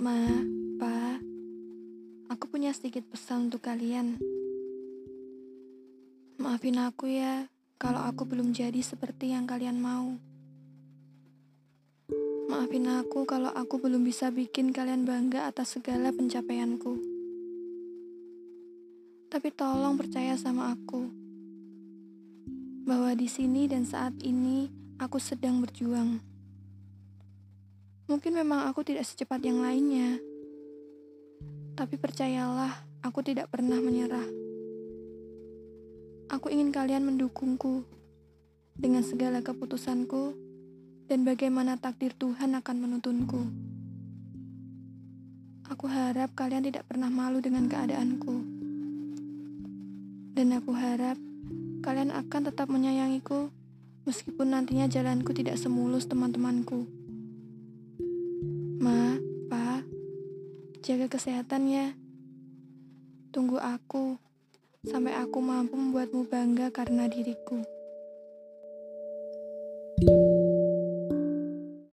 Ma, Pa, aku punya sedikit pesan untuk kalian. Maafin aku ya, kalau aku belum jadi seperti yang kalian mau. Maafin aku kalau aku belum bisa bikin kalian bangga atas segala pencapaianku. Tapi tolong percaya sama aku bahwa di sini dan saat ini aku sedang berjuang. Mungkin memang aku tidak secepat yang lainnya, tapi percayalah, aku tidak pernah menyerah. Aku ingin kalian mendukungku dengan segala keputusanku dan bagaimana takdir Tuhan akan menuntunku. Aku harap kalian tidak pernah malu dengan keadaanku. Dan aku harap kalian akan tetap menyayangiku meskipun nantinya jalanku tidak semulus teman-temanku. Ma, Pa, jaga kesehatan ya. Tunggu aku sampai aku mampu membuatmu bangga karena diriku.